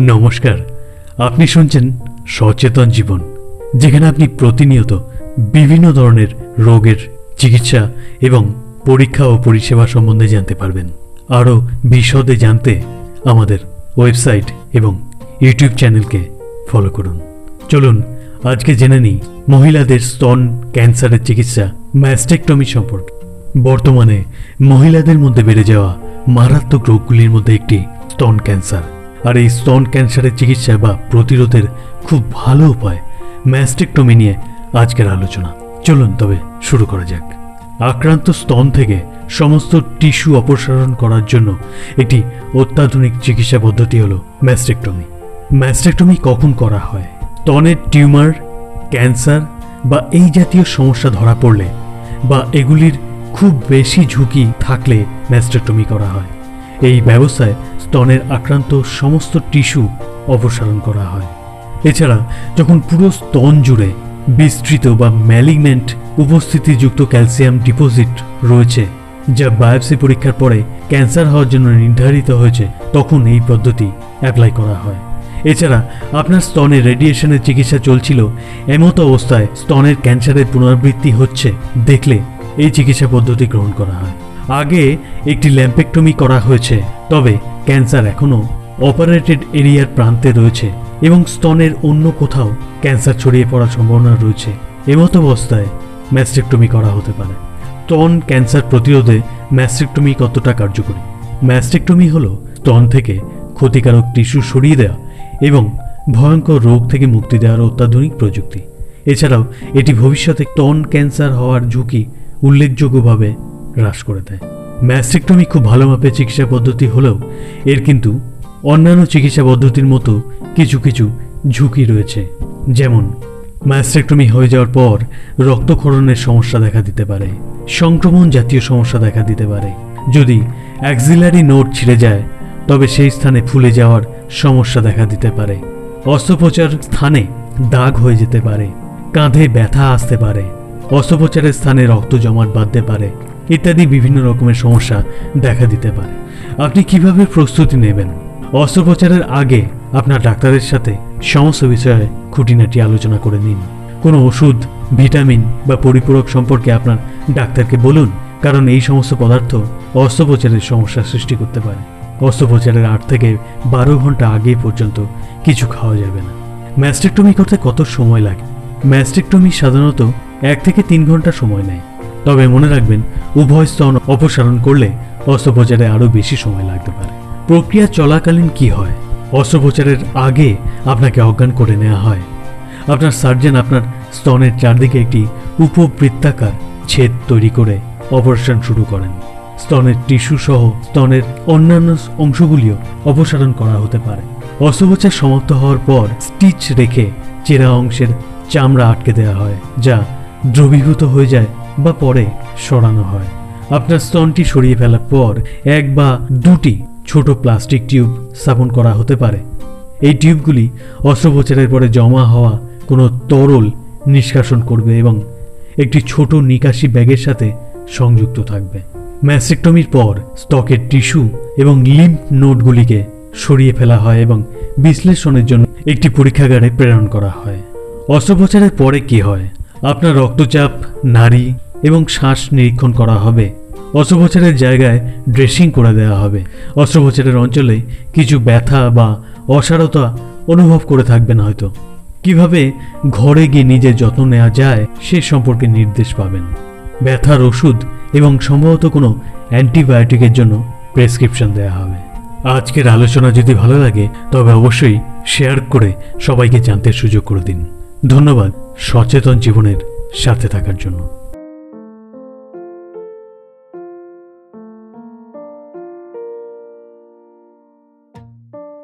নমস্কার। আপনি শুনছেন সচেতন জীবন, যেখানে আপনি প্রতিনিয়ত বিভিন্ন ধরনের রোগের চিকিৎসা এবং পরীক্ষা ও পরিষেবা সম্বন্ধে জানতে পারবেন। আরও বিশদে জানতে আমাদের ওয়েবসাইট এবং ইউটিউব চ্যানেলকে ফলো করুন। চলুন, আজকে জেনে নিই মহিলাদের স্তন ক্যান্সারের চিকিৎসা ম্যাস্টেকটমি সম্পর্কে। বর্তমানে মহিলাদের মধ্যে বেড়ে যাওয়া মারাত্মক রোগগুলির মধ্যে একটি স্তন ক্যান্সার। আর এই স্তন ক্যান্সারের চিকিৎসা বা প্রতিরোধের খুব ভালো উপায় ম্যাস্টেকটমি নিয়ে আজকের আলোচনা। চলুন তবে শুরু করা যাক। আক্রান্ত স্তন থেকে সমস্ত টিস্যু অপসারণ করার জন্য একটি অত্যাধুনিক চিকিৎসা পদ্ধতি হলো ম্যাস্টেকটমি। ম্যাস্টেকটমি কখন করা হয়? স্তনের টিউমার, ক্যান্সার বা এই জাতীয় সমস্যা ধরা পড়লে বা এগুলির খুব বেশি ঝুঁকি থাকলে ম্যাস্টেকটমি করা হয়। এই ব্যবস্থায় স্তনের আক্রান্ত সমস্ত টিস্যু অপসারণ করা হয়। এছাড়া যখন পুরো স্তন জুড়ে বিস্তৃত বা ম্যালিগমেন্ট উপস্থিতিযুক্ত ক্যালসিয়াম ডিপোজিট রয়েছে, যা বায়োপসি পরীক্ষার পরে ক্যান্সার হওয়ার জন্য নির্ধারিত হয়েছে, তখন এই পদ্ধতি অ্যাপ্লাই করা হয়। এছাড়া আপনার স্তনে রেডিয়েশনের চিকিৎসা চলছিল, এমত অবস্থায় স্তনের ক্যান্সারের পুনরাবৃত্তি হচ্ছে, দেখলে এই চিকিৎসা পদ্ধতি গ্রহণ করা হয়। আগে একটি ল্যাম্পেক্টমি করা হয়েছে, তবে ক্যান্সার এখনও অপারেটেড এরিয়ার প্রান্তে রয়েছে এবং স্তনের অন্য কোথাও ক্যান্সার ছড়িয়ে পড়ার সম্ভাবনা রয়েছে। এমতো অবস্থায় ম্যাস্টেকটমি করা হতে পারে। স্তন ক্যান্সার প্রতিরোধে ম্যাস্টেকটমি কতটা কার্যকরী? ম্যাস্টেকটমি হল স্তন থেকে ক্ষতিকারক টিস্যু সরিয়ে দেওয়া এবং ভয়ঙ্কর রোগ থেকে মুক্তি দেওয়ার অত্যাধুনিক প্রযুক্তি। এছাড়াও এটি ভবিষ্যতে স্তন ক্যান্সার হওয়ার ঝুঁকি উল্লেখযোগ্যভাবে হ্রাস করে দেয়। ম্যাস্টেকটমি খুব ভালো মাপের চিকিৎসা পদ্ধতি হলেও এর কিন্তু অন্যান্য চিকিৎসা পদ্ধতির মতো কিছু কিছু ঝুঁকি রয়েছে। যেমন ম্যাস্টেকটমি হয়ে যাওয়ার পর রক্তক্ষরণের সমস্যা দেখা দিতে পারে, সংক্রমণ জাতীয় সমস্যা দেখা দিতে পারে। যদি অ্যাক্সিলারি নোট ছিঁড়ে যায়, তবে সেই স্থানে ফুলে যাওয়ার সমস্যা দেখা দিতে পারে। অস্ত্রোপচার স্থানে দাগ হয়ে যেতে পারে, কাঁধে ব্যথা আসতে পারে, অস্ত্রোপচারের স্থানে রক্ত জমাট বাঁধতে পারে ইত্যাদি বিভিন্ন রকমের সমস্যা দেখা দিতে পারে। আপনি কীভাবে প্রস্তুতি নেবেন? অস্ত্রোপচারের আগে আপনার ডাক্তারের সাথে সমস্ত বিষয়ে খুঁটিনাটি আলোচনা করে নিন। কোনো ওষুধ, ভিটামিন বা পরিপূরক সম্পর্কে আপনার ডাক্তারকে বলুন, কারণ এই সমস্ত পদার্থ অস্ত্রোপচারের সমস্যা সৃষ্টি করতে পারে। অস্ত্রোপচারের আট থেকে বারো ঘণ্টা আগে পর্যন্ত কিছু খাওয়া যাবে না। ম্যাস্টেকটমি করতে কত সময় লাগে? ম্যাস্টেকটমি সাধারণত এক থেকে তিন ঘণ্টা সময় নেয়। তবে মনে রাখবেন, উভয় স্তন অপসারণ করলে অস্ত্রোপচারে আরও বেশি সময় লাগতে পারে। প্রক্রিয়া চলাকালীন কি হয়? অস্ত্রোপচারের আগে আপনাকে অজ্ঞান করে নেওয়া হয়। আপনার সার্জন আপনার স্তনের চারদিকে একটি উপবৃত্তাকার ছেদ তৈরি করে অপারেশন শুরু করেন। স্তনের টিস্যু সহ স্তনের অন্যান্য অংশগুলিও অপসারণ করা হতে পারে। অস্ত্রোপচার সমাপ্ত হওয়ার পর স্টিচ রেখে চেরা অংশের চামড়া আটকে দেওয়া হয়, যা দ্রবীভূত হয়ে যায় বা পরে সরানো হয়। আপনার স্তনটি সরিয়ে ফেলার পর এক বা দুটি ছোট প্লাস্টিক টিউব স্থাপন করা হতে পারে। এই টিউবগুলি অস্ত্রোপচারের পরে জমা হওয়া কোনো তরল নিষ্কাশন করবে এবং একটি ছোট নিকাশি ব্যাগের সাথে সংযুক্ত থাকবে। ম্যাসেক্টমির পর স্তকের টিস্যু এবং লিম্ফ নোটগুলিকে সরিয়ে ফেলা হয় এবং বিশ্লেষণের জন্য একটি পরীক্ষাগারে প্রেরণ করা হয়। অস্ত্রোপচারের পরে কি হয়? আপনার রক্তচাপ, নারী এবং শ্বাস নিরীক্ষণ করা হবে। অস্ত্রোপচারের জায়গায় ড্রেসিং করে দেওয়া হবে। অস্ত্রোপচারের অঞ্চলে কিছু ব্যথা বা অসারতা অনুভব করে থাকবেন হয়তো। কীভাবে ঘরে গিয়ে নিজের যত্ন নেওয়া যায়, সে সম্পর্কে নির্দেশ পাবেন। ব্যথার ওষুধ এবং সম্ভবত কোনো অ্যান্টিবায়োটিকের জন্য প্রেসক্রিপশন দেওয়া হবে। আজকের আলোচনা যদি ভালো লাগে, তবে অবশ্যই শেয়ার করে সবাইকে জানতে সুযোগ করে দিন। ধন্যবাদ। সচেতন জীবনের সাথে থাকার জন্য।